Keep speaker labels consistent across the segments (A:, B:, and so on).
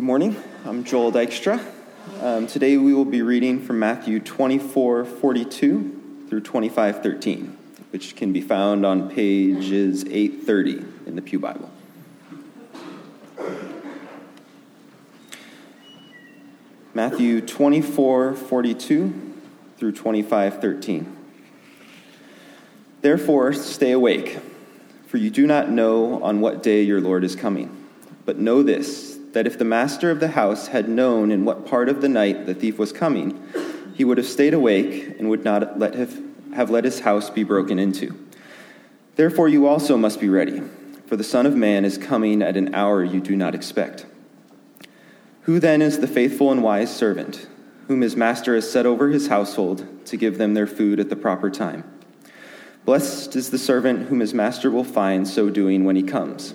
A: Good morning. I'm Joel Dykstra. Um, today we will be reading from Matthew 24 42 through 25 13, which can be found on pages 830 in the Pew Bible. Matthew 24 42 through 25 13. Therefore, stay awake, for you do not know on what day your Lord is coming. But know this that if the master of the house had known in what part of the night the thief was coming, he would have stayed awake and would not let have have let his house be broken into. Therefore, you also must be ready, for the Son of Man is coming at an hour you do not expect. Who then is the faithful and wise servant, whom his master has set over his household to give them their food at the proper time? Blessed is the servant whom his master will find so doing when he comes.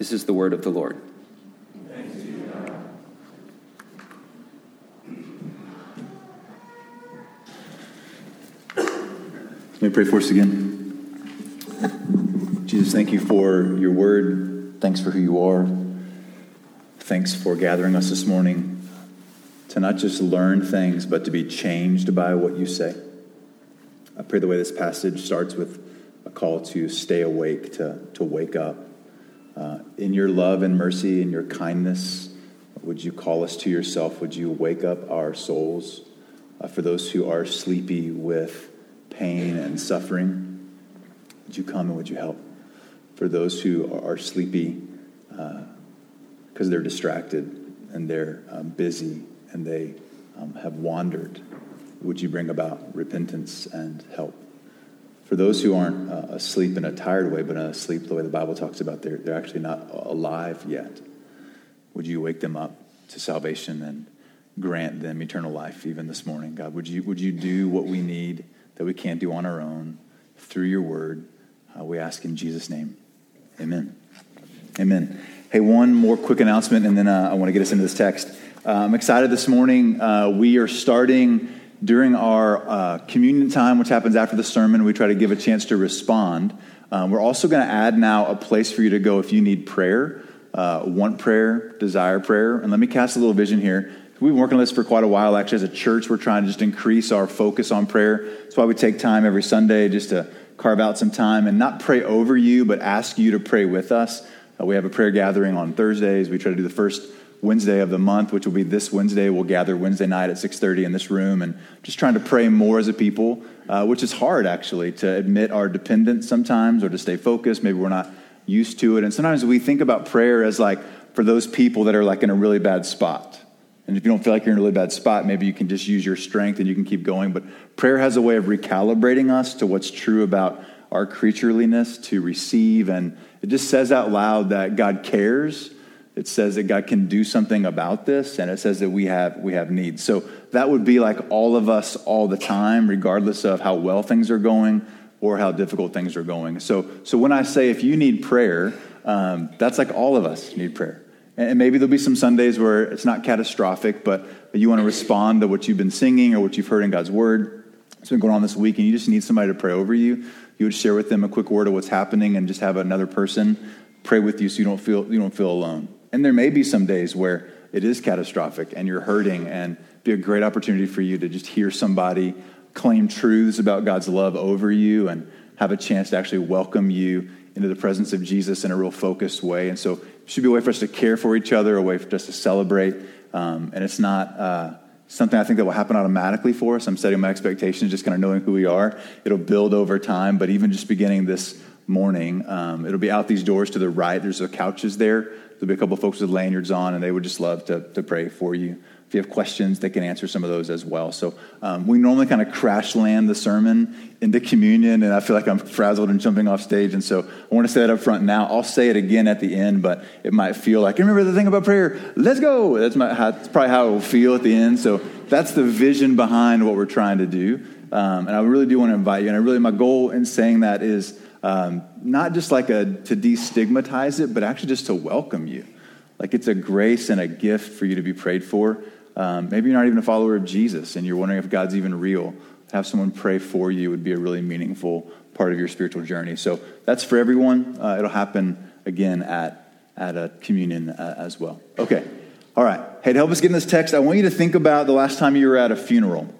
A: This is the word of the Lord.
B: Let me pray for us again. Jesus, thank you for your word. Thanks for who you are. Thanks for gathering us this morning to not just learn things, but to be changed by what you say. I pray the way this passage starts with a call to stay awake, to, to wake up uh, in your love and mercy and your kindness, would you call us to yourself? Would you wake up our souls uh, for those who are sleepy with pain and suffering? Would you come and would you help? For those who are sleepy because uh, they're distracted and they're um, busy and they um, have wandered, would you bring about repentance and help? For those who aren't uh, asleep in a tired way, but asleep the way the Bible talks about, they're, they're actually not alive yet. Would you wake them up to salvation and grant them eternal life even this morning, God? Would you, would you do what we need that we can't do on our own through your word? Uh, we ask in Jesus' name. Amen. Amen. Hey, one more quick announcement, and then uh, I want to get us into this text. Uh, I'm excited this morning. Uh, we are starting during our uh, communion time, which happens after the sermon, we try to give a chance to respond. Um, we're also going to add now a place for you to go if you need prayer, uh, want prayer, desire prayer. And let me cast a little vision here. We've been working on this for quite a while. Actually, as a church, we're trying to just increase our focus on prayer. That's why we take time every Sunday just to carve out some time and not pray over you, but ask you to pray with us. Uh, we have a prayer gathering on Thursdays. We try to do the first Wednesday of the month, which will be this Wednesday. We'll gather Wednesday night at 6:30 in this room, and just trying to pray more as a people, uh, which is hard actually to admit our dependence sometimes, or to stay focused. Maybe we're not used to it, and sometimes we think about prayer as like for those people that are like in a really bad spot. And if you don't feel like you're in a really bad spot, maybe you can just use your strength and you can keep going. But prayer has a way of recalibrating us to what's true about our creatureliness to receive, and it just says out loud that God cares it says that God can do something about this, and it says that we have, we have needs. So that would be like all of us all the time, regardless of how well things are going or how difficult things are going. So, so when I say if you need prayer, um, that's like all of us need prayer. And maybe there'll be some Sundays where it's not catastrophic, but you want to respond to what you've been singing or what you've heard in God's word. It's been going on this week, and you just need somebody to pray over you. You would share with them a quick word of what's happening and just have another person pray with you so you don't feel, you don't feel alone. And there may be some days where it is catastrophic and you're hurting, and be a great opportunity for you to just hear somebody claim truths about God's love over you and have a chance to actually welcome you into the presence of Jesus in a real focused way. And so it should be a way for us to care for each other, a way for us to celebrate. Um, and it's not uh, something I think that will happen automatically for us. I'm setting my expectations, just kind of knowing who we are. It'll build over time, but even just beginning this morning, um, it'll be out these doors to the right. There's the couches there. There'll be a couple of folks with lanyards on, and they would just love to, to pray for you. If you have questions, they can answer some of those as well. So um, we normally kind of crash land the sermon into communion, and I feel like I'm frazzled and jumping off stage. And so I want to say that up front now. I'll say it again at the end, but it might feel like, remember the thing about prayer? Let's go. That's, my, that's probably how it will feel at the end. So that's the vision behind what we're trying to do. Um, and I really do want to invite you. And I really, my goal in saying that is um, not just like a to destigmatize it, but actually just to welcome you. Like it's a grace and a gift for you to be prayed for. Um, maybe you're not even a follower of Jesus and you're wondering if God's even real. Have someone pray for you would be a really meaningful part of your spiritual journey. So that's for everyone. Uh, it'll happen again at, at a communion uh, as well. Okay. All right. Hey, to help us get in this text, I want you to think about the last time you were at a funeral.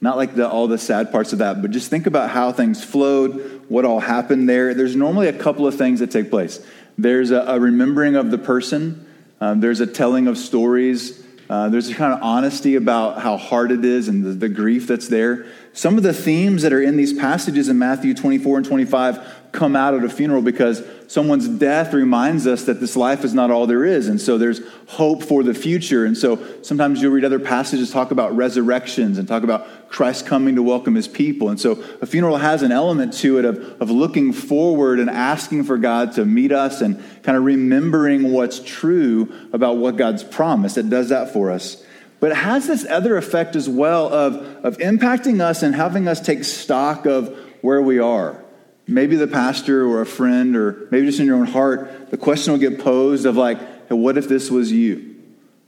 B: Not like the, all the sad parts of that, but just think about how things flowed, what all happened there. There's normally a couple of things that take place. There's a, a remembering of the person. Um, there's a telling of stories. Uh, there's a kind of honesty about how hard it is and the, the, grief that's there. Some of the themes that are in these passages in Matthew 24 and 25 come out at a funeral because someone's death reminds us that this life is not all there is. And so there's hope for the future. And so sometimes you'll read other passages talk about resurrections and talk about Christ coming to welcome his people. And so a funeral has an element to it of, of looking forward and asking for God to meet us and kind of remembering what's true about what God's promised. It does that for us. But it has this other effect as well of, of impacting us and having us take stock of where we are maybe the pastor or a friend or maybe just in your own heart, the question will get posed of like, hey, what if this was you?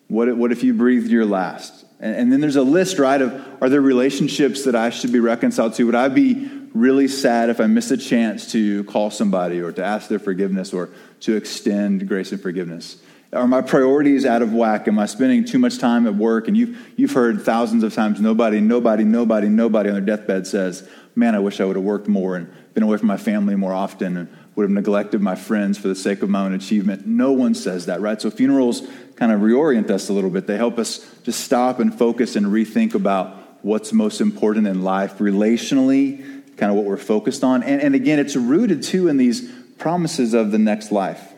B: What if, what if you breathed your last? And, and then there's a list, right, of are there relationships that I should be reconciled to? Would I be really sad if I miss a chance to call somebody or to ask their forgiveness or to extend grace and forgiveness? Are my priorities out of whack? Am I spending too much time at work? And you've, you've heard thousands of times nobody, nobody, nobody, nobody on their deathbed says, Man, I wish I would have worked more and been away from my family more often and would have neglected my friends for the sake of my own achievement. No one says that, right? So funerals kind of reorient us a little bit. They help us just stop and focus and rethink about what's most important in life relationally, kind of what we're focused on. And, and again, it's rooted too in these promises of the next life.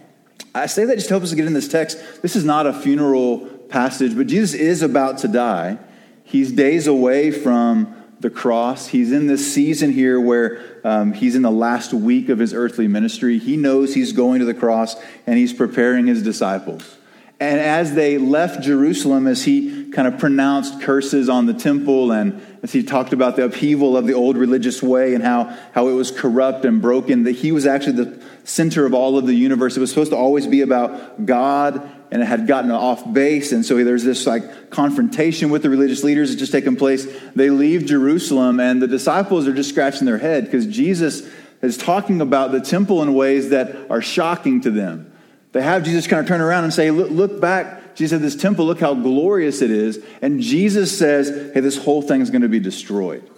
B: I say that just to help us get in this text. This is not a funeral passage, but Jesus is about to die. He's days away from the cross. He's in this season here where um, he's in the last week of his earthly ministry. He knows he's going to the cross and he's preparing his disciples. And as they left Jerusalem, as he kind of pronounced curses on the temple and as he talked about the upheaval of the old religious way and how, how it was corrupt and broken, that he was actually the center of all of the universe. It was supposed to always be about God and it had gotten off base. And so there's this like confrontation with the religious leaders that's just taken place. They leave Jerusalem, and the disciples are just scratching their head because Jesus is talking about the temple in ways that are shocking to them. They have Jesus kind of turn around and say, Look, look back. Jesus said, This temple, look how glorious it is. And Jesus says, Hey, this whole thing is going to be destroyed.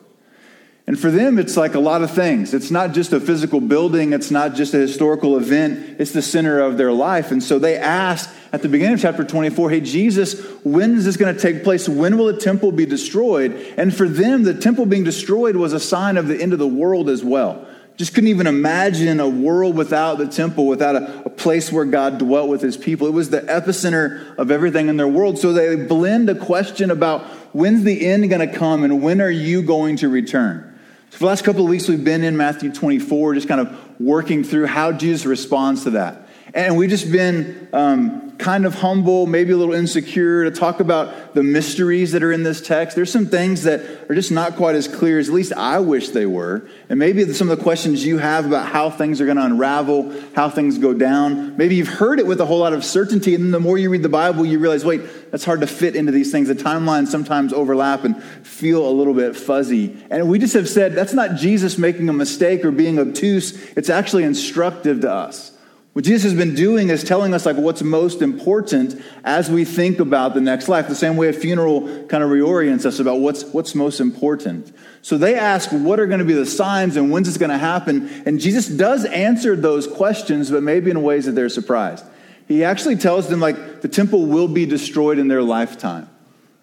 B: And for them, it's like a lot of things. It's not just a physical building, it's not just a historical event, it's the center of their life. And so they ask at the beginning of chapter 24, Hey, Jesus, when is this going to take place? When will the temple be destroyed? And for them, the temple being destroyed was a sign of the end of the world as well. Just couldn't even imagine a world without the temple, without a, a place where God dwelt with his people. It was the epicenter of everything in their world. So they blend a question about when's the end going to come and when are you going to return? So for the last couple of weeks, we've been in Matthew 24, just kind of working through how Jesus responds to that. And we've just been um, kind of humble, maybe a little insecure, to talk about the mysteries that are in this text. There's some things that are just not quite as clear as at least I wish they were. And maybe some of the questions you have about how things are going to unravel, how things go down. Maybe you've heard it with a whole lot of certainty, and then the more you read the Bible, you realize, wait, that's hard to fit into these things. The timelines sometimes overlap and feel a little bit fuzzy. And we just have said that's not Jesus making a mistake or being obtuse, it's actually instructive to us. What Jesus has been doing is telling us like what's most important as we think about the next life. The same way a funeral kind of reorients us about what's what's most important. So they ask what are going to be the signs and when's it's going to happen, and Jesus does answer those questions, but maybe in ways that they're surprised. He actually tells them like the temple will be destroyed in their lifetime.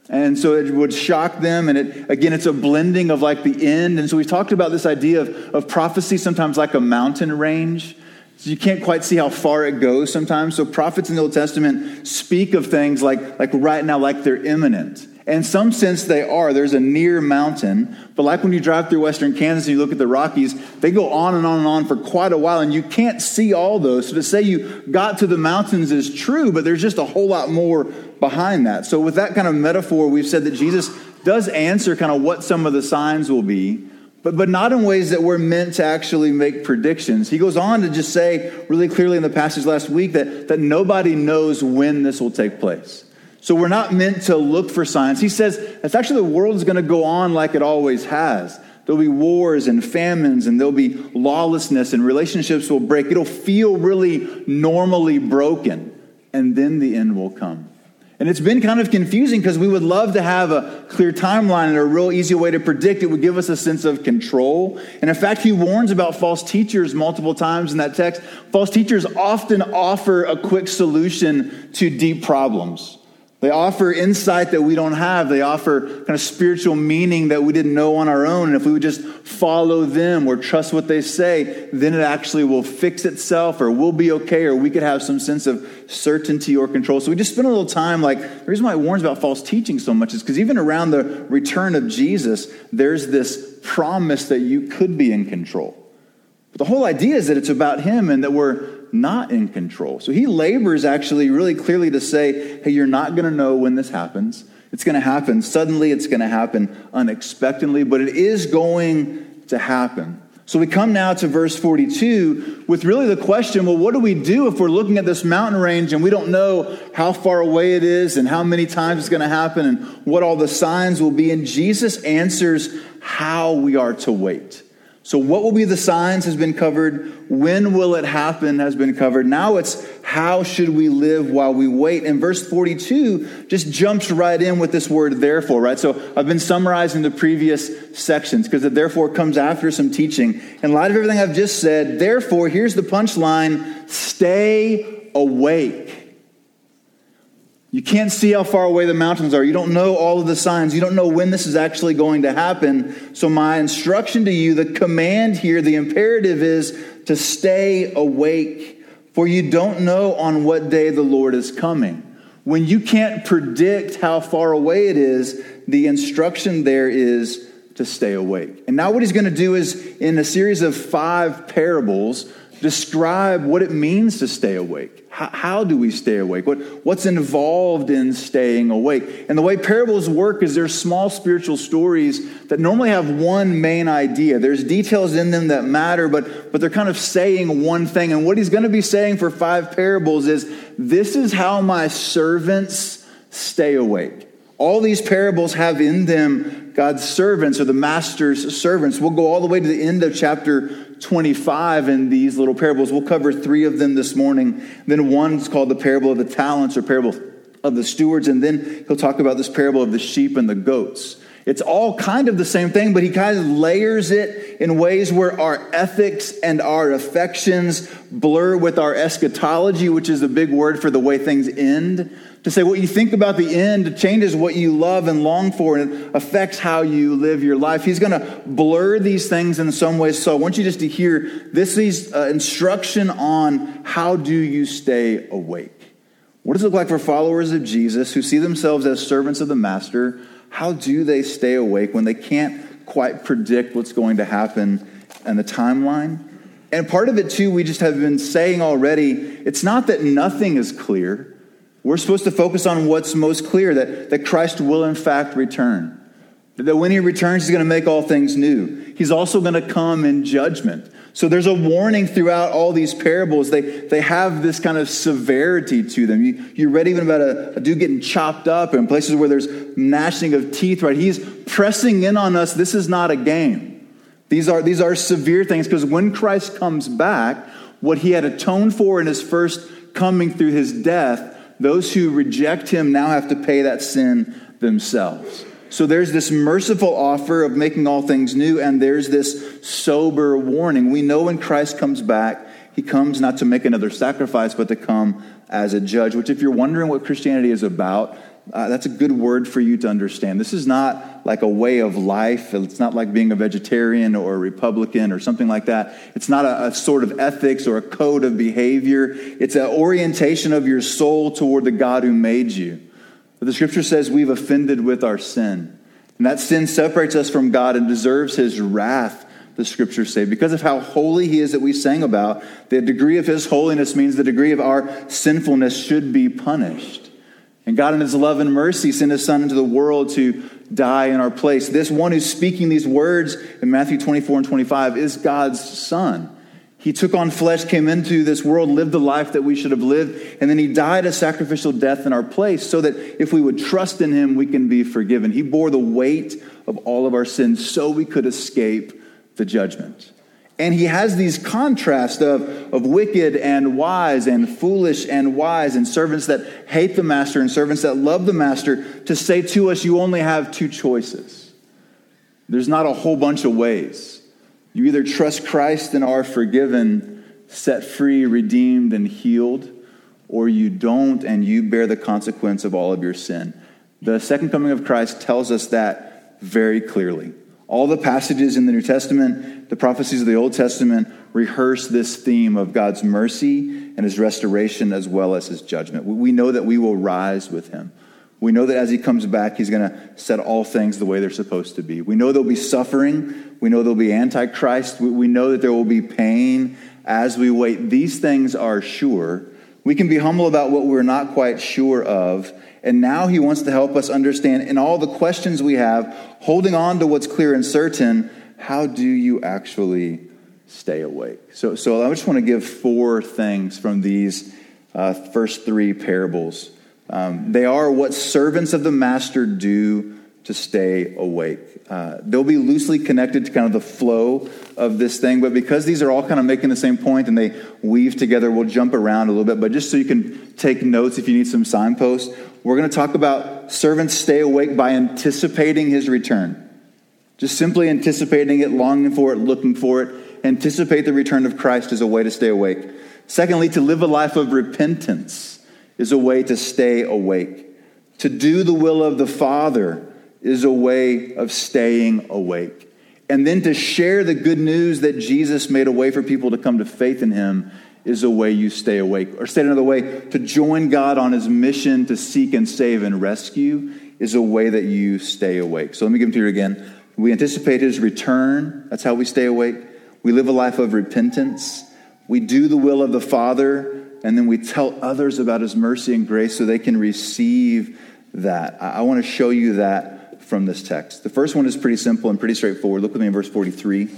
B: And so it would shock them. And it, again, it's a blending of like the end. And so we talked about this idea of, of prophecy sometimes like a mountain range. So you can't quite see how far it goes sometimes. So prophets in the Old Testament speak of things like, like right now, like they're imminent. In some sense, they are. There's a near mountain. But like when you drive through western Kansas and you look at the Rockies, they go on and on and on for quite a while, and you can't see all those. So to say you got to the mountains is true, but there's just a whole lot more behind that. So, with that kind of metaphor, we've said that Jesus does answer kind of what some of the signs will be but, but not in ways that we're meant to actually make predictions. He goes on to just say really clearly in the passage last week that, that nobody knows when this will take place. So we're not meant to look for signs. He says that's actually the world is going to go on like it always has. There'll be wars and famines, and there'll be lawlessness, and relationships will break. It'll feel really normally broken, and then the end will come. And it's been kind of confusing because we would love to have a clear timeline and a real easy way to predict. It would give us a sense of control. And in fact, he warns about false teachers multiple times in that text. False teachers often offer a quick solution to deep problems. They offer insight that we don't have. They offer kind of spiritual meaning that we didn't know on our own. And if we would just follow them or trust what they say, then it actually will fix itself or we'll be okay or we could have some sense of certainty or control. So we just spend a little time like the reason why it warns about false teaching so much is because even around the return of Jesus, there's this promise that you could be in control. But the whole idea is that it's about him and that we're not in control. So he labors actually really clearly to say, hey, you're not going to know when this happens. It's going to happen suddenly, it's going to happen unexpectedly, but it is going to happen. So we come now to verse 42 with really the question well, what do we do if we're looking at this mountain range and we don't know how far away it is and how many times it's going to happen and what all the signs will be? And Jesus answers how we are to wait. So, what will be the signs has been covered. When will it happen has been covered. Now it's how should we live while we wait? And verse 42 just jumps right in with this word therefore, right? So, I've been summarizing the previous sections because the therefore comes after some teaching. In light of everything I've just said, therefore, here's the punchline stay awake. You can't see how far away the mountains are. You don't know all of the signs. You don't know when this is actually going to happen. So, my instruction to you, the command here, the imperative is to stay awake, for you don't know on what day the Lord is coming. When you can't predict how far away it is, the instruction there is to stay awake. And now, what he's going to do is, in a series of five parables, describe what it means to stay awake. How, how, do we stay awake? What, what's involved in staying awake? And the way parables work is they're small spiritual stories that normally have one main idea. There's details in them that matter, but, but they're kind of saying one thing. And what he's going to be saying for five parables is this is how my servants stay awake. All these parables have in them God's servants or the master's servants. We'll go all the way to the end of chapter 25 in these little parables. We'll cover three of them this morning. Then one's called the parable of the talents or parable of the stewards. And then he'll talk about this parable of the sheep and the goats. It's all kind of the same thing, but he kind of layers it in ways where our ethics and our affections blur with our eschatology, which is a big word for the way things end to say what you think about the end changes what you love and long for and affects how you live your life. He's going to blur these things in some ways. So I want you just to hear this is uh, instruction on how do you stay awake. What does it look like for followers of Jesus who see themselves as servants of the master? How do they stay awake when they can't quite predict what's going to happen and the timeline? And part of it, too, we just have been saying already, it's not that nothing is clear. We're supposed to focus on what's most clear that, that Christ will, in fact, return. That when he returns, he's going to make all things new. He's also going to come in judgment. So there's a warning throughout all these parables. They, they have this kind of severity to them. You, you read even about a, a dude getting chopped up in places where there's gnashing of teeth, right? He's pressing in on us. This is not a game. These are, these are severe things because when Christ comes back, what he had atoned for in his first coming through his death, those who reject him now have to pay that sin themselves. So there's this merciful offer of making all things new, and there's this sober warning. We know when Christ comes back, he comes not to make another sacrifice, but to come as a judge, which, if you're wondering what Christianity is about, uh, that's a good word for you to understand. This is not like a way of life. It's not like being a vegetarian or a Republican or something like that. It's not a, a sort of ethics or a code of behavior. It's an orientation of your soul toward the God who made you. But the scripture says we've offended with our sin. And that sin separates us from God and deserves his wrath, the scriptures say. Because of how holy he is that we sang about, the degree of his holiness means the degree of our sinfulness should be punished. And God, in his love and mercy, sent his son into the world to die in our place. This one who's speaking these words in Matthew 24 and 25 is God's son. He took on flesh, came into this world, lived the life that we should have lived, and then he died a sacrificial death in our place so that if we would trust in him, we can be forgiven. He bore the weight of all of our sins so we could escape the judgment. And he has these contrasts of, of wicked and wise and foolish and wise and servants that hate the master and servants that love the master to say to us, you only have two choices. There's not a whole bunch of ways. You either trust Christ and are forgiven, set free, redeemed, and healed, or you don't and you bear the consequence of all of your sin. The second coming of Christ tells us that very clearly. All the passages in the New Testament, the prophecies of the Old Testament, rehearse this theme of God's mercy and his restoration as well as his judgment. We know that we will rise with him. We know that as he comes back, he's going to set all things the way they're supposed to be. We know there'll be suffering. We know there'll be antichrist. We know that there will be pain as we wait. These things are sure. We can be humble about what we're not quite sure of. And now he wants to help us understand in all the questions we have, holding on to what's clear and certain, how do you actually stay awake? So, so I just want to give four things from these uh, first three parables um, they are what servants of the master do to stay awake. Uh, they'll be loosely connected to kind of the flow of this thing, but because these are all kind of making the same point and they weave together, we'll jump around a little bit. But just so you can take notes if you need some signposts, we're going to talk about servants stay awake by anticipating his return. Just simply anticipating it, longing for it, looking for it. Anticipate the return of Christ as a way to stay awake. Secondly, to live a life of repentance is a way to stay awake. To do the will of the Father is a way of staying awake. And then to share the good news that Jesus made a way for people to come to faith in him is a way you stay awake. Or said another way, to join God on his mission to seek and save and rescue is a way that you stay awake. So let me give them to you again. We anticipate his return. That's how we stay awake. We live a life of repentance. We do the will of the Father and then we tell others about his mercy and grace so they can receive that. I, want to show you that from this text. The first one is pretty simple and pretty straightforward. Look with me in verse 43.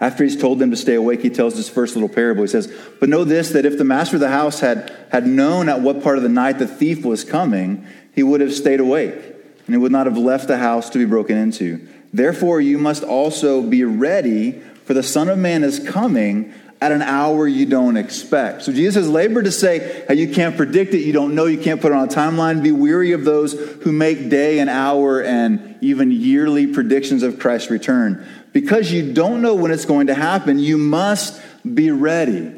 B: After he's told them to stay awake, he tells this first little parable. He says, But know this, that if the master of the house had, had known at what part of the night the thief was coming, he would have stayed awake, and he would not have left the house to be broken into. Therefore, you must also be ready, for the Son of Man is coming at an hour you don't expect. So Jesus has labored to say how you can't predict it, you don't know, you can't put it on a timeline. Be weary of those who make day and hour and even yearly predictions of Christ's return. Because you don't know when it's going to happen, you must be ready.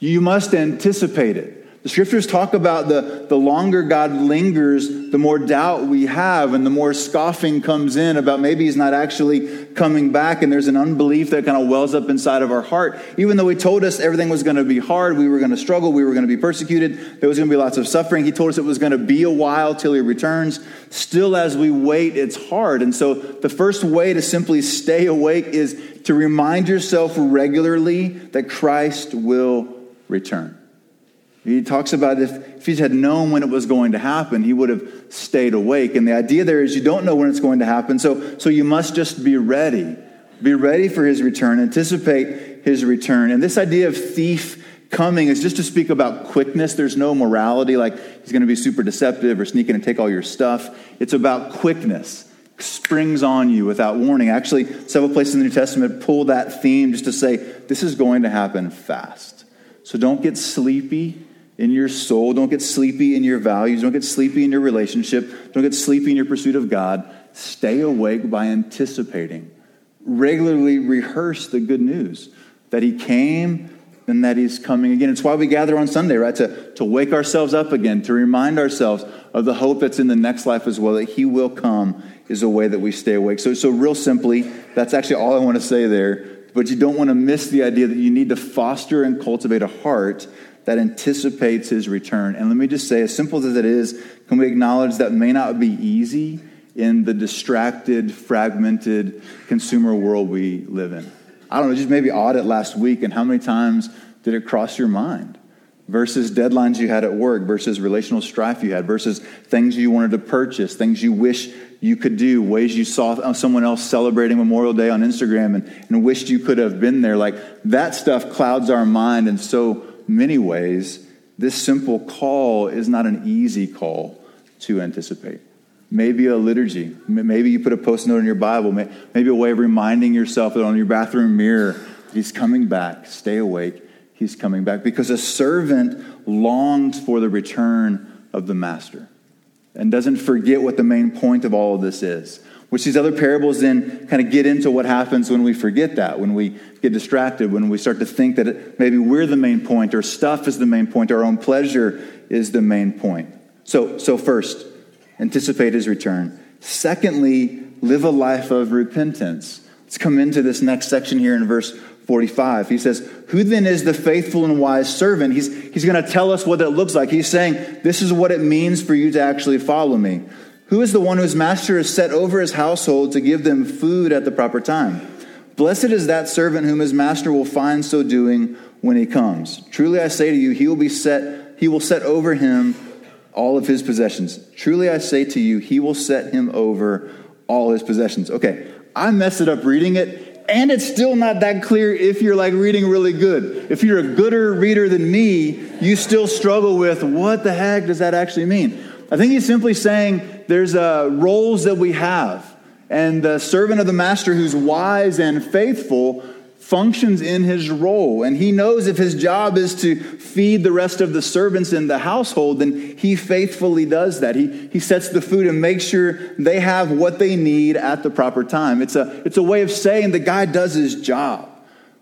B: You must anticipate it. The scriptures talk about the, the longer God lingers, the more doubt we have, and the more scoffing comes in about maybe He's not actually coming back, and there's an unbelief that kind of wells up inside of our heart. Even though He told us everything was going to be hard, we were going to struggle, we were going to be persecuted, there was going to be lots of suffering. He told us it was going to be a while till He returns. Still, as we wait, it's hard. And so, the first way to simply stay awake is to remind yourself regularly that Christ will return. He talks about if, if he had known when it was going to happen, he would have stayed awake. And the idea there is you don't know when it's going to happen, so, so you must just be ready. Be ready for his return, anticipate his return. And this idea of thief coming is just to speak about quickness. There's no morality, like he's going to be super deceptive or sneak in and take all your stuff. It's about quickness springs on you without warning. Actually, several places in the New Testament pull that theme just to say this is going to happen fast. So don't get sleepy in your soul. Don't get sleepy in your values. Don't get sleepy in your relationship. Don't get sleepy in your pursuit of God. Stay awake by anticipating. Regularly rehearse the good news that He came and that He's coming again. It's why we gather on Sunday, right? To, to wake ourselves up again, to remind ourselves of the hope that's in the next life as well, that He will come is a way that we stay awake. So, so real simply, that's actually all I want to say there. But you don't want to miss the idea that you need to foster and cultivate a heart that anticipates his return. And let me just say, as simple as it is, can we acknowledge that may not be easy in the distracted, fragmented consumer world we live in? I don't know, just maybe audit last week and how many times did it cross your mind? Versus deadlines you had at work, versus relational strife you had, versus things you wanted to purchase, things you wish you could do, ways you saw someone else celebrating Memorial Day on Instagram and, and wished you could have been there. Like that stuff clouds our mind and so many ways. This simple call is not an easy call to anticipate. Maybe a liturgy. Maybe you put a post note in your Bible. Maybe a way of reminding yourself that on your bathroom mirror, he's coming back. Stay awake. He's coming back. Because a servant longs for the return of the master and doesn't forget what the main point of all of this is. Which these other parables then kind of get into what happens when we forget that, when we get distracted, when we start to think that maybe we're the main point, or stuff is the main point, our own pleasure is the main point. So, so first, anticipate his return. Secondly, live a life of repentance. Let's come into this next section here in verse 45. He says, Who then is the faithful and wise servant? He's, he's going to tell us what it looks like. He's saying, This is what it means for you to actually follow me. Who is the one whose master is set over his household to give them food at the proper time? Blessed is that servant whom his master will find so doing when he comes. Truly I say to you, he will be set, he will set over him all of his possessions. Truly I say to you, he will set him over all his possessions. Okay, I messed it up reading it, and it's still not that clear if you're like reading really good. If you're a gooder reader than me, you still struggle with what the heck does that actually mean? I think he's simply saying there's uh, roles that we have. And the servant of the master who's wise and faithful functions in his role. And he knows if his job is to feed the rest of the servants in the household, then he faithfully does that. He, he sets the food and makes sure they have what they need at the proper time. It's a, it's a way of saying the guy does his job.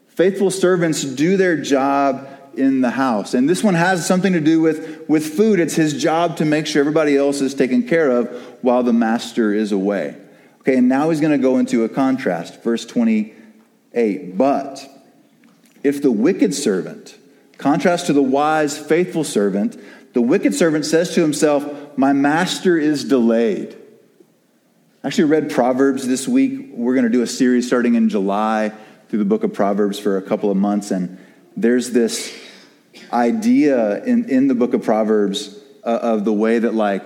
B: Faithful servants do their job in the house. And this one has something to do with, with food. It's his job to make sure everybody else is taken care of while the master is away. Okay, and now he's going to go into a contrast. Verse 28. But if the wicked servant, contrast to the wise, faithful servant, the wicked servant says to himself, My master is delayed. I actually read Proverbs this week. We're going to do a series starting in July through the book of Proverbs for a couple of months. And there's this idea in, in the book of Proverbs uh, of the way that, like,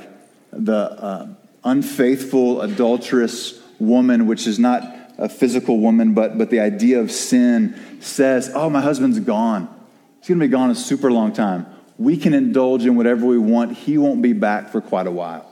B: the uh, unfaithful, adulterous woman, which is not a physical woman, but, but the idea of sin, says, Oh, my husband's gone. He's going to be gone a super long time. We can indulge in whatever we want. He won't be back for quite a while.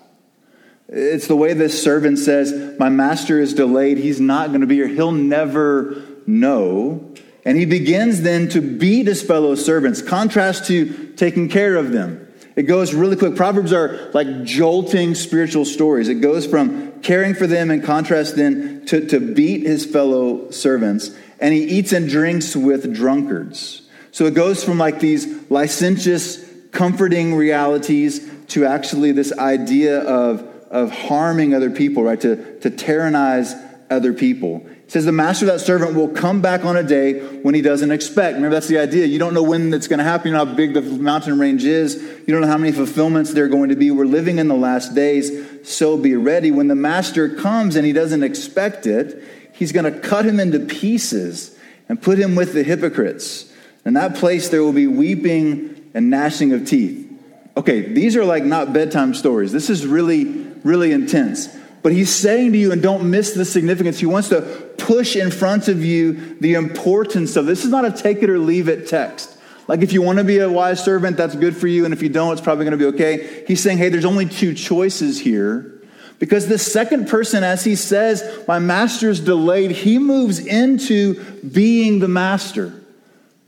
B: It's the way this servant says, My master is delayed. He's not going to be here. He'll never know. And he begins then to beat his fellow servants, contrast to taking care of them. It goes really quick. Proverbs are like jolting spiritual stories. It goes from caring for them in contrast then to, to beat his fellow servants. And he eats and drinks with drunkards. So it goes from like these licentious, comforting realities to actually this idea of, of harming other people, right? To, to tyrannize other people. Says the master of that servant will come back on a day when he doesn't expect. Remember, that's the idea. You don't know when it's going to happen. You know how big the mountain range is. You don't know how many fulfillments there are going to be. We're living in the last days, so be ready. When the master comes and he doesn't expect it, he's going to cut him into pieces and put him with the hypocrites. In that place, there will be weeping and gnashing of teeth. Okay, these are like not bedtime stories. This is really, really intense. But he's saying to you, and don't miss the significance, he wants to push in front of you the importance of this is not a take it or leave it text. Like if you want to be a wise servant, that's good for you. And if you don't, it's probably going to be okay. He's saying, hey, there's only two choices here. Because the second person, as he says, my master's delayed, he moves into being the master.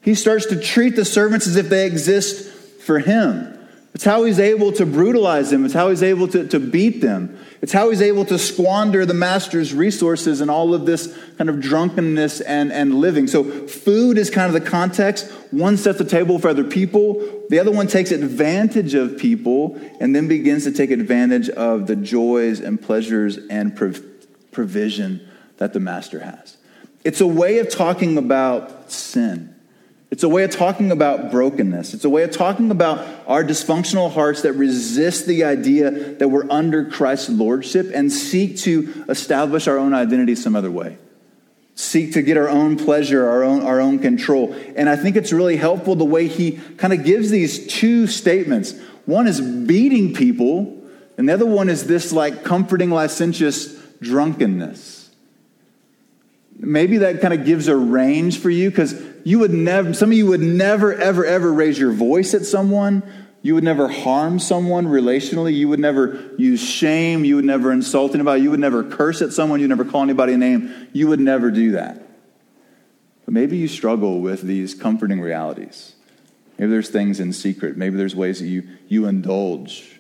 B: He starts to treat the servants as if they exist for him. It's how he's able to brutalize them. It's how he's able to, to beat them. It's how he's able to squander the master's resources and all of this kind of drunkenness and, and living. So, food is kind of the context. One sets the table for other people, the other one takes advantage of people and then begins to take advantage of the joys and pleasures and prov- provision that the master has. It's a way of talking about sin. It's a way of talking about brokenness. It's a way of talking about our dysfunctional hearts that resist the idea that we're under Christ's lordship and seek to establish our own identity some other way. Seek to get our own pleasure, our own, our own control. And I think it's really helpful the way he kind of gives these two statements. One is beating people, and the other one is this like comforting, licentious drunkenness maybe that kind of gives a range for you because you would never, some of you would never, ever, ever raise your voice at someone. You would never harm someone relationally. You would never use shame. You would never insult anybody. You would never curse at someone. You would never call anybody a name. You would never do that. But maybe you struggle with these comforting realities. Maybe there's things in secret. Maybe there's ways that you, you indulge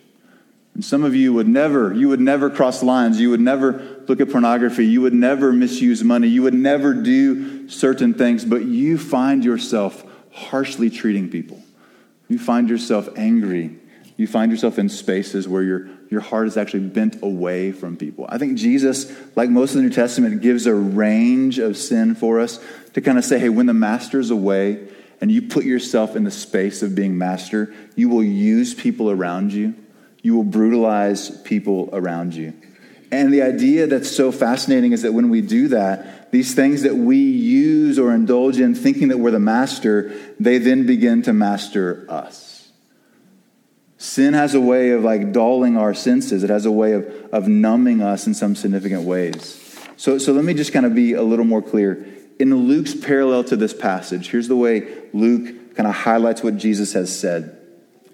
B: and some of you would never, you would never cross lines. You would never look at pornography. You would never misuse money. You would never do certain things, but you find yourself harshly treating people. You find yourself angry. You find yourself in spaces where your, your heart is actually bent away from people. I think Jesus, like most of the New Testament, gives a range of sin for us to kind of say, hey, when the master's away and you put yourself in the space of being master, you will use people around you you will brutalize people around you. And the idea that's so fascinating is that when we do that, these things that we use or indulge in thinking that we're the master, they then begin to master us. Sin has a way of like dulling our senses. It has a way of, of numbing us in some significant ways. So, so let me just kind of be a little more clear. In Luke's parallel to this passage, here's the way Luke kind of highlights what Jesus has said.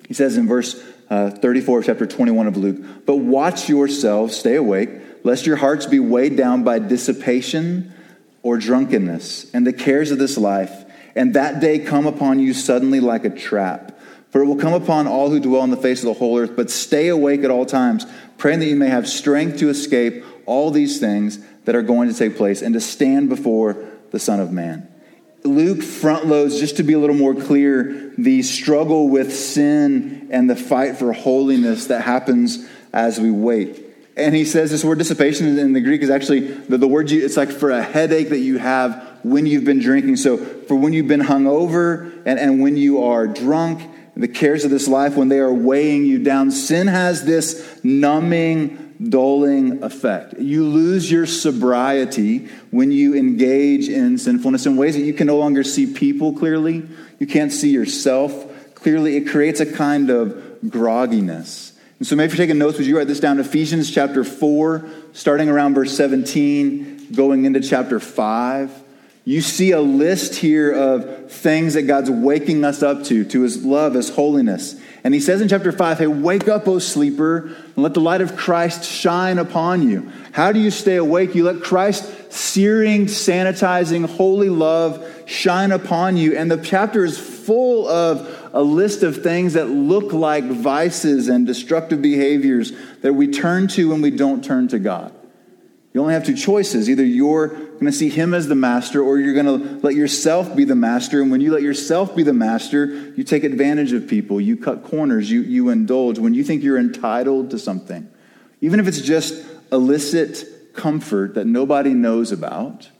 B: He says in verse uh, 34 chapter 21 of Luke. But watch yourselves, stay awake, lest your hearts be weighed down by dissipation or drunkenness and the cares of this life, and that day come upon you suddenly like a trap. For it will come upon all who dwell on the face of the whole earth. But stay awake at all times, praying that you may have strength to escape all these things that are going to take place and to stand before the Son of Man. Luke front loads, just to be a little more clear, the struggle with sin and the fight for holiness that happens as we wait. And he says this word dissipation in the Greek is actually the, the word you, it's like for a headache that you have when you've been drinking. So for when you've been hungover and, and when you are drunk, the cares of this life, when they are weighing you down, sin has this numbing, dulling effect. You lose your sobriety when you engage in sinfulness in ways that you can no longer see people clearly. You can't see yourself clearly. It creates a kind of grogginess. And so maybe if you're taking notes, would you write this down? Ephesians chapter 4, starting around verse 17, going into chapter 5. You see a list here of things that God's waking us up to, to his love, his holiness. And he says in chapter 5, Hey, wake up, O sleeper, and let the light of Christ shine upon you. How do you stay awake? You let Christ searing, sanitizing, holy love shine upon you. And the chapter is full of a list of things that look like vices and destructive behaviors that we turn to when we don't turn to God. You only have two choices. Either you're going to see him as the master, or you're going to let yourself be the master. And when you let yourself be the master, you take advantage of people, you cut corners, you, you indulge when you think you're entitled to something. Even if it's just illicit comfort that nobody knows about,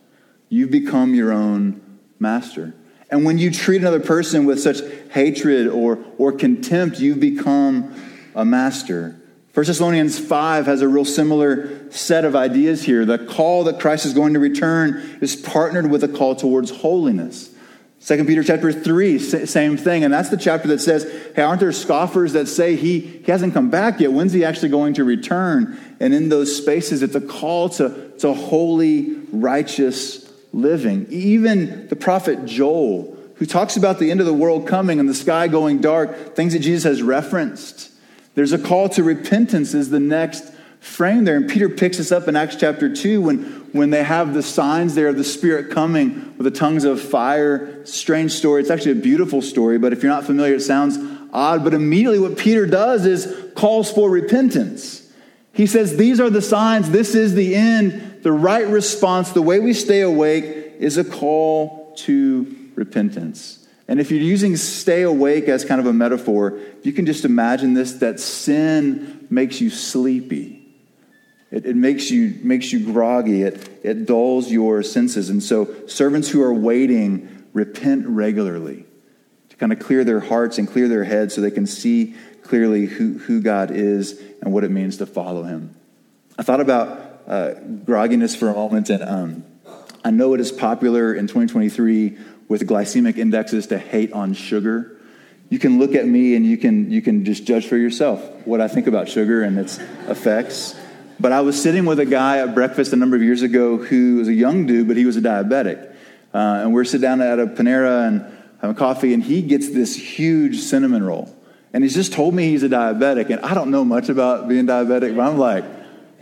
B: you've become your own master. And when you treat another person with such hatred or, or contempt, you've become a master. 1 Thessalonians 5 has a real similar set of ideas here. The call that Christ is going to return is partnered with a call towards holiness. Second Peter chapter 3, same thing. And that's the chapter that says, hey, aren't there scoffers that say he, he hasn't come back yet? When's he actually going to return? And in those spaces, it's a call to, to holy, righteous living. Even the prophet Joel, who talks about the end of the world coming and the sky going dark, things that Jesus has referenced. There's a call to repentance is the next frame there. And Peter picks us up in Acts chapter 2 when, when they have the signs there of the Spirit coming with the tongues of fire. Strange story. It's actually a beautiful story, but if you're not familiar, it sounds odd. But immediately what Peter does is calls for repentance. He says, These are the signs, this is the end. The right response, the way we stay awake, is a call to repentance. And if you're using stay awake as kind of a metaphor, you can just imagine this that sin makes you sleepy. It, it, makes, you, makes you groggy. It, it dulls your senses. And so, servants who are waiting repent regularly to kind of clear their hearts and clear their heads so they can see clearly who, who God is and what it means to follow Him. I thought about uh, grogginess for a moment, and um, I know it is popular in 2023 with glycemic indexes to hate on sugar. You can look at me and you can, you can just judge for yourself what I think about sugar and its effects. But I was sitting with a guy at breakfast a number of years ago who was a young dude, but he was a diabetic. Uh, and we're sitting down at a Panera and having coffee, and he gets this huge cinnamon roll. And he's just told me he's a diabetic, and I don't know much about being diabetic, but I'm like,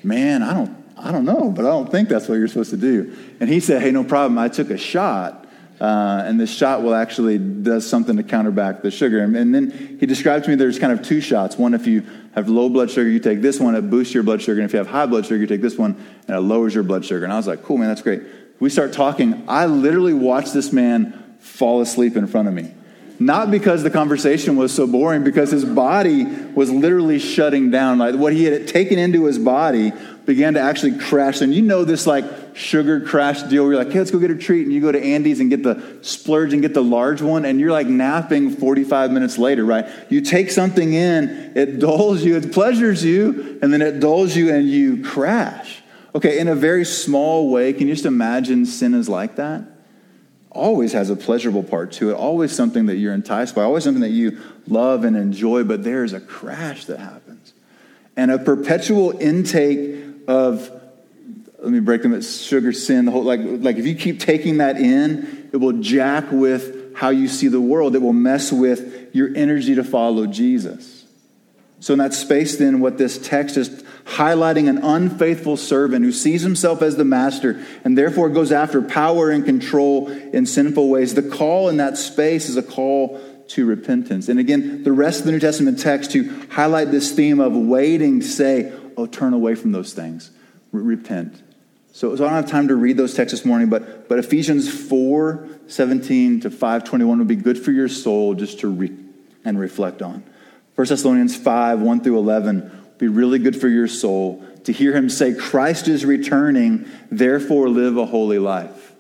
B: man, I don't, I don't know, but I don't think that's what you're supposed to do. And he said, hey, no problem. I took a shot uh, and this shot will actually does something to counterback the sugar. And, and, then he described to me there's kind of two shots. One, if you have low blood sugar, you take this one, it boosts your blood sugar. And if you have high blood sugar, you take this one, and it lowers your blood sugar. And I was like, cool, man, that's great. We start talking. I literally watched this man fall asleep in front of me. Not because the conversation was so boring, because his body was literally shutting down. Like what he had taken into his body began to actually crash. And you know this like sugar crash deal where you're like, hey, let's go get a treat. And you go to Andy's and get the splurge and get the large one. And you're like napping 45 minutes later, right? You take something in, it dulls you, it pleasures you, and then it dulls you and you crash. Okay, in a very small way, can you just imagine sin is like that? Always has a pleasurable part to it, always something that you're enticed by, always something that you love and enjoy, but there's a crash that happens. And a perpetual intake of let me break them at sugar sin the whole like like if you keep taking that in it will jack with how you see the world. It will mess with your energy to follow jesus. So in that space then what this text is highlighting an unfaithful servant who sees himself as the master and therefore goes after power and control in sinful ways. The call in that space is a call to repentance. And again the rest of the new testament text to highlight this theme of waiting say oh, turn away from those things. repent. So, so, I don't have time to read those texts this morning, but, but Ephesians 4 17 to 521 would be good for your soul just to read and reflect on. 1 Thessalonians 5 1 through 11 would be really good for your soul to hear him say, Christ is returning, therefore live a holy life.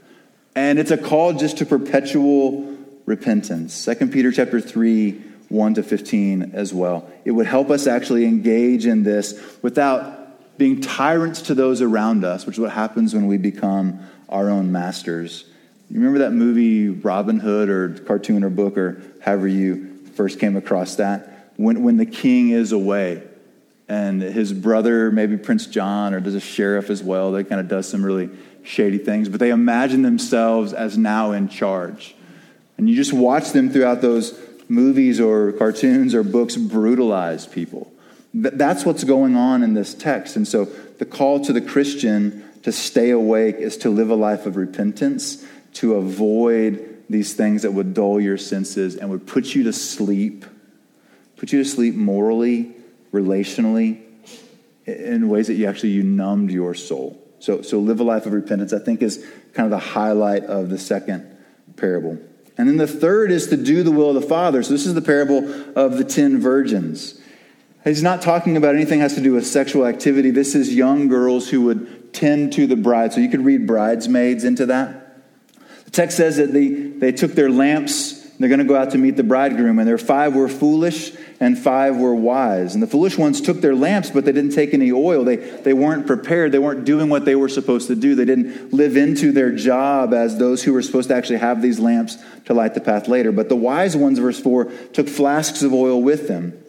B: And it's a call just to perpetual repentance. 2 Peter chapter 3 1 to 15 as well. It would help us actually engage in this without being tyrants to those around us, which is what happens when we become our own masters. You remember that movie Robin Hood or cartoon or book or however you first came across that? When, when the king is away and his brother, maybe Prince John, or does a sheriff as well, they kind of does some really shady things, but they imagine themselves as now in charge. And you just watch them throughout those movies or cartoons or books brutalize people. That's what's going on in this text. And so the call to the Christian to stay awake is to live a life of repentance, to avoid these things that would dull your senses and would put you to sleep, put you to sleep morally, relationally, in ways that you actually you numbed your soul. So, so live a life of repentance, I think, is kind of the highlight of the second parable. And then the third is to do the will of the Father. So this is the parable of the ten virgins. He's not talking about anything has to do with sexual activity. This is young girls who would tend to the bride. So you could read bridesmaids into that. The text says that they, they took their lamps they're going to go out to meet the bridegroom, and their five were foolish and five were wise. And the foolish ones took their lamps, but they didn't take any oil. They, they weren't prepared. They weren't doing what they were supposed to do. They didn't live into their job as those who were supposed to actually have these lamps to light the path later. But the wise ones, verse 4, took flasks of oil with them.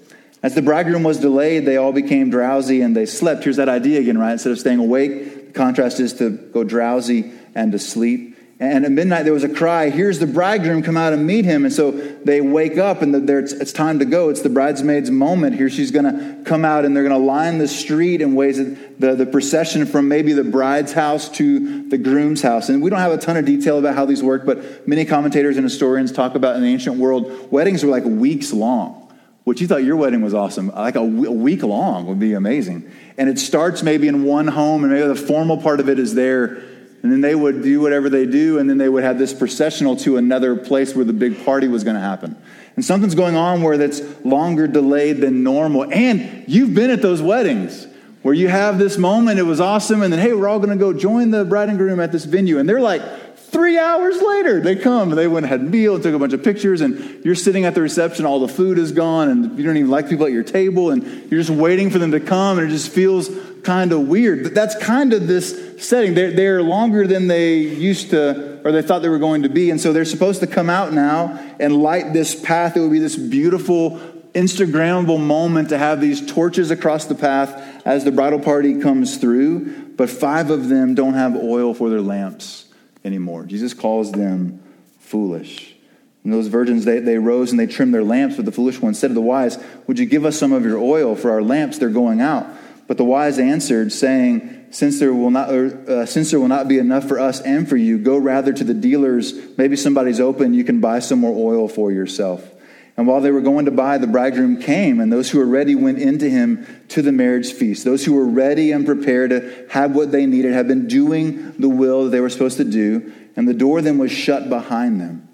B: As the bridegroom was delayed, they all became drowsy and they slept. Here's that idea again, right? Instead of staying awake, the contrast is to go drowsy and to sleep. And at midnight, there was a cry, Here's the bridegroom, come out and meet him. And so they wake up, and it's, time to go. It's the bridesmaid's moment. Here she's going to come out, and they're going to line the street in ways that the, the procession from maybe the bride's house to the groom's house. And we don't have a ton of detail about how these work, but many commentators and historians talk about in the ancient world, weddings were like weeks long. Which you thought your wedding was awesome, like a week long would be amazing. And it starts maybe in one home, and maybe the formal part of it is there and then they would do whatever they do, and then they would have this processional to another place where the big party was going to happen. And something's going on where that's longer delayed than normal. And you've been at those weddings where you have this moment, it was awesome, and then, hey, we're all going to go join the bride and groom at this venue. And they're like, Three hours later, they come. They went and had a meal, and took a bunch of pictures, and you're sitting at the reception. All the food is gone, and you don't even like people at your table, and you're just waiting for them to come, and it just feels kind of weird. But that's kind of this setting. They're, they're longer than they used to, or they thought they were going to be, and so they're supposed to come out now and light this path. It would be this beautiful, Instagrammable moment to have these torches across the path as the bridal party comes through. But five of them don't have oil for their lamps anymore. Jesus calls them foolish. And those virgins, they, they rose and they trimmed their lamps, but the foolish ones said to the wise, Would you give us some of your oil? For our lamps, they're going out. But the wise answered, saying, Since there will not, uh, since there will not be enough for us and for you, go rather to the dealers. Maybe somebody's open, you can buy some more oil for yourself. And while they were going to buy, the bridegroom came, and those who were ready went into him to the marriage feast. Those who were ready and prepared to have what they needed had been doing the will that they were supposed to do, and the door then was shut behind them.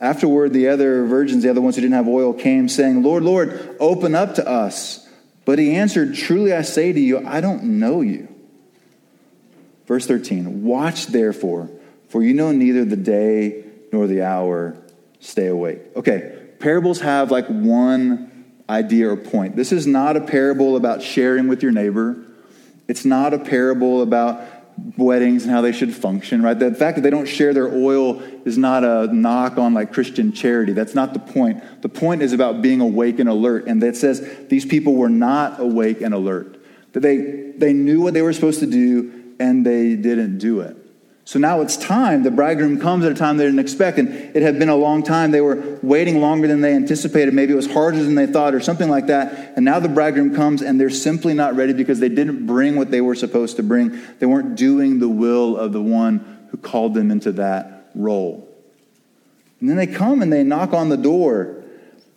B: Afterward, the other virgins, the other ones who didn't have oil, came, saying, Lord, Lord, open up to us. But he answered, Truly I say to you, I don't know you. Verse 13 Watch therefore, for you know neither the day nor the hour. Stay awake. Okay parables have like one idea or point. This is not a parable about sharing with your neighbor. It's not a parable about weddings and how they should function, right? The fact that they don't share their oil is not a knock on like Christian charity. That's not the point. The point is about being awake and alert. And that says these people were not awake and alert. That they, they knew what they were supposed to do and they didn't do it. So now it's time. The bridegroom comes at a time they didn't expect, and it had been a long time. They were waiting longer than they anticipated. Maybe it was harder than they thought, or something like that. And now the bridegroom comes, and they're simply not ready because they didn't bring what they were supposed to bring. They weren't doing the will of the one who called them into that role. And then they come and they knock on the door.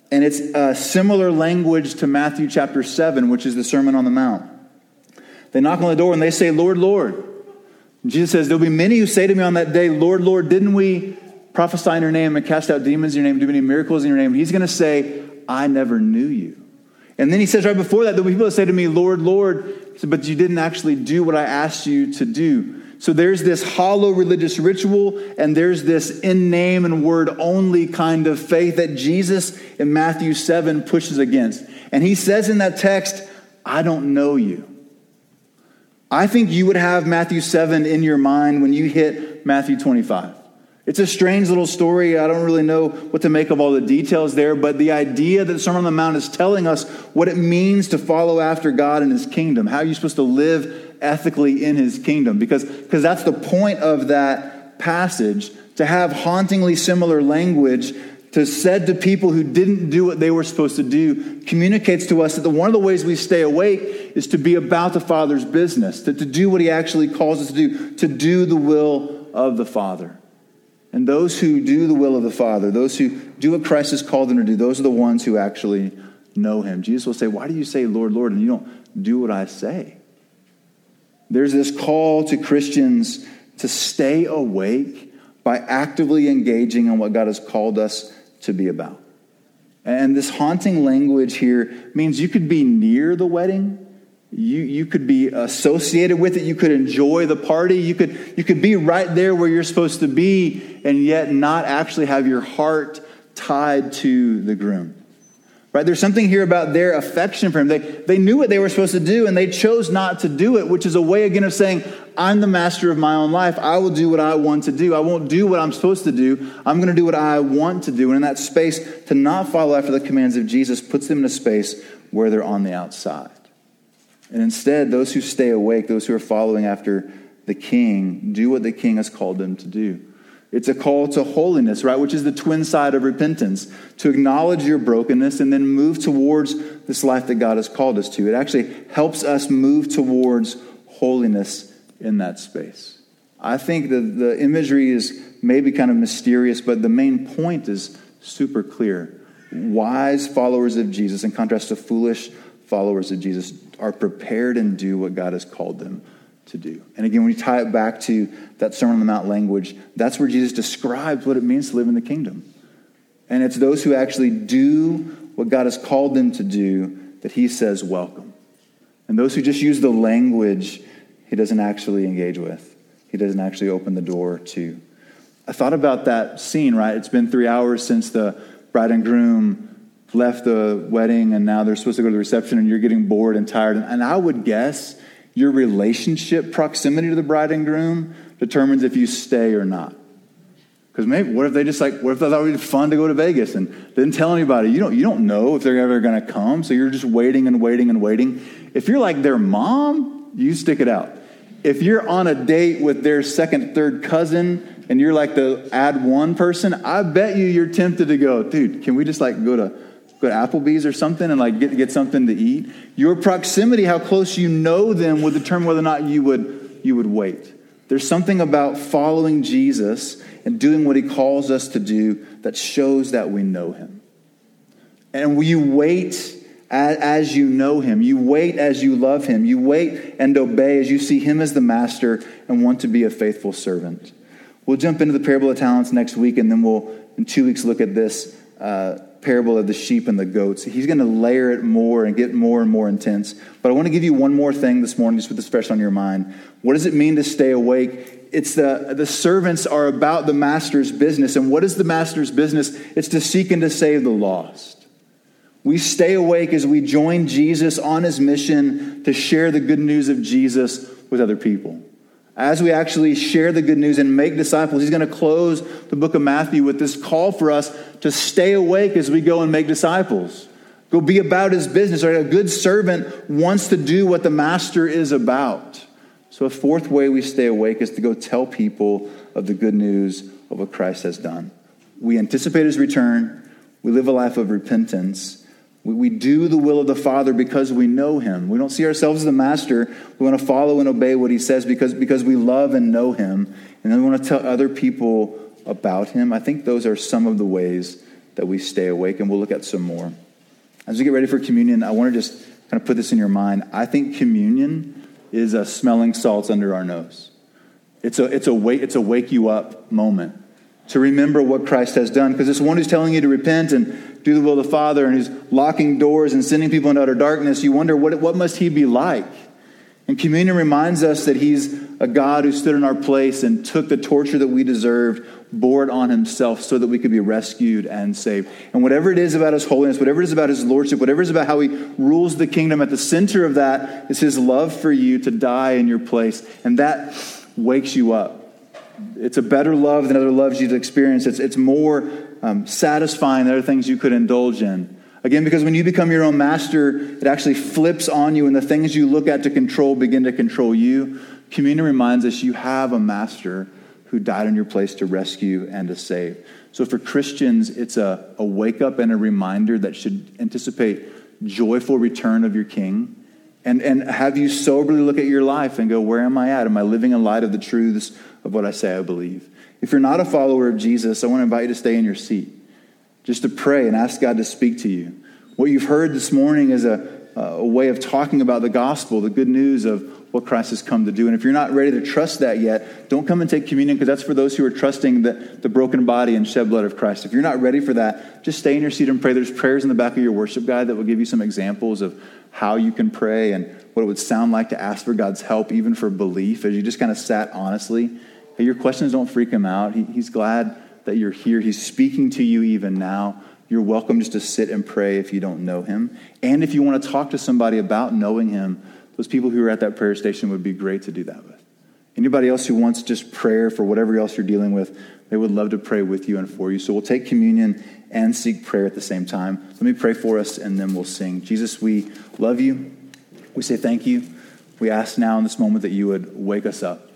B: And it's a similar language to Matthew chapter 7, which is the Sermon on the Mount. They knock on the door and they say, Lord, Lord. Jesus says, There'll be many who say to me on that day, Lord, Lord, didn't we prophesy in your name and cast out demons in your name, do many miracles in your name? He's going to say, I never knew you. And then he says right before that, there'll be people that say to me, Lord, Lord, but you didn't actually do what I asked you to do. So there's this hollow religious ritual, and there's this in name and word only kind of faith that Jesus in Matthew 7 pushes against. And he says in that text, I don't know you. I think you would have Matthew 7 in your mind when you hit Matthew 25. It's a strange little story. I don't really know what to make of all the details there, but the idea that the Sermon on the Mount is telling us what it means to follow after God and his kingdom, how you're supposed to live ethically in his kingdom, because, because that's the point of that passage, to have hauntingly similar language to said to people who didn't do what they were supposed to do communicates to us that the, one of the ways we stay awake is to be about the Father's business, to, to do what He actually calls us to do, to do the will of the Father. And those who do the will of the Father, those who do what Christ has called them to do, those are the ones who actually know Him. Jesus will say, Why do you say, Lord, Lord, and you don't do what I say? There's this call to Christians to stay awake by actively engaging in what God has called us to be about. And this haunting language here means you could be near the wedding. You, you could be associated with it. You could enjoy the party. You could, you could be right there where you're supposed to be and yet not actually have your heart tied to the groom. Right? There's something here about their affection for him. They, they knew what they were supposed to do and they chose not to do it, which is a way again of saying, I'm the master of my own life. I will do what I want to do. I won't do what I'm supposed to do. I'm going to do what I want to do. And in that space, to not follow after the commands of Jesus puts them in a space where they're on the outside. And instead, those who stay awake, those who are following after the king, do what the king has called them to do. It's a call to holiness, right? Which is the twin side of repentance to acknowledge your brokenness and then move towards this life that God has called us to. It actually helps us move towards holiness in that space. I think that the imagery is maybe kind of mysterious, but the main point is super clear. Wise followers of Jesus, in contrast to foolish followers of Jesus, are prepared and do what God has called them to do. And again, when you tie it back to that Sermon on the Mount language, that's where Jesus describes what it means to live in the kingdom. And it's those who actually do what God has called them to do that he says welcome. And those who just use the language he doesn't actually engage with, he doesn't actually open the door to. I thought about that scene, right? It's been three hours since the bride and groom left the wedding and now they're supposed to go to the reception and you're getting bored and tired. And I would guess your relationship proximity to the bride and groom determines if you stay or not. Because maybe what if they just like what if they thought it would be fun to go to Vegas and didn't tell anybody? You don't you don't know if they're ever going to come, so you're just waiting and waiting and waiting. If you're like their mom, you stick it out. If you're on a date with their second, third cousin, and you're like the add one person, I bet you you're tempted to go, dude. Can we just like go to go to Applebee's or something and like get, get something to eat. Your proximity, how close you know them, would determine whether or not you would, you would wait. There's something about following Jesus and doing what he calls us to do that shows that we know him. And you wait as you know him. You wait as you love him. You wait and obey as you see him as the master and want to be a faithful servant. We'll jump into the parable of talents next week, and then we'll, in two weeks, look at this. Uh, parable of the sheep and the goats. He's going to layer it more and get more and more intense. But I want to give you one more thing this morning, just with this fresh on your mind. What does it mean to stay awake? It's the, the servants are about the master's business. And what is the master's business? It's to seek and to save the lost. We stay awake as we join Jesus on his mission to share the good news of Jesus with other people as we actually share the good news and make disciples, he's going to close the book of Matthew with this call for us to stay awake as we go and make disciples. Go be about his business. Right? A good servant wants to do what the master is about. So, a fourth way we stay awake is to go tell people of the good news of what Christ has done. We anticipate his return, we live a life of repentance, we, we do the will of the Father because we know Him. We don't see ourselves as the master. We want to follow and obey what He says because, because we love and know Him. And then we want to tell other people about Him. I think those are some of the ways that we stay awake, and we'll look at some more. As we get ready for communion, I want to just kind of put this in your mind. I think communion is a smelling salts under our nose. It's a, it's a, wake, it's a wake you up moment to remember what Christ has done. Because this one who's telling you to repent and do the will of the Father and who's locking doors and sending people into utter darkness, you wonder what, what must he be like? And communion reminds us that he's a God who stood in our place and took the torture that we deserved, bore it on himself so that we could be rescued and saved. And whatever it is about his holiness, whatever it is about his lordship, whatever it is about how he rules the kingdom, at the center of that is his love for you to die in your place. And that wakes you up it's a better love than other loves you've experienced. It's, it's more um, satisfying than other things you could indulge in. Again, because when you become your own master, it actually flips on you, and the things you look at to control begin to control you. Communion reminds us you have a master who died in your place to rescue and to save. So for Christians, it's a, a wake up and a reminder that should anticipate joyful return of your king and, and have you soberly look at your life and go, where am I at? Am I living in light of the truths of what I say I believe? If you're not a follower of Jesus, I want to invite you to stay in your seat, just to pray and ask God to speak to you. What you've heard this morning is a, a way of talking about the gospel, the good news of what Christ has come to do. And if you're not ready to trust that yet, don't come and take communion because that's for those who are trusting the, the broken body and shed blood of Christ. If you're not ready for that, just stay in your seat and pray. There's prayers in the back of your worship guide that will give you some examples of how you can pray and what it would sound like to ask for God's help, even for belief, as you just kind of sat honestly. Hey, your questions don't freak him out. He, he's glad that you're here. He's speaking to you even now. You're welcome just to sit and pray if you don't know him. And if you want to talk to somebody about knowing him, those people who are at that prayer station would be great to do that with. Anybody else who wants just prayer for whatever else you're dealing with, they would love to pray with you and for you. So we'll take communion and seek prayer at the same time. Let me pray for us and then we'll sing. Jesus, we love you. We say thank you. We ask now in this moment that you would wake us up.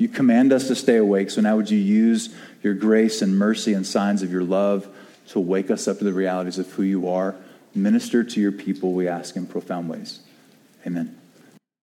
B: You command us to stay awake. So now would you use your grace and mercy and signs of your love to wake us up to the realities of who you are? Minister to your people, we ask in profound ways. Amen.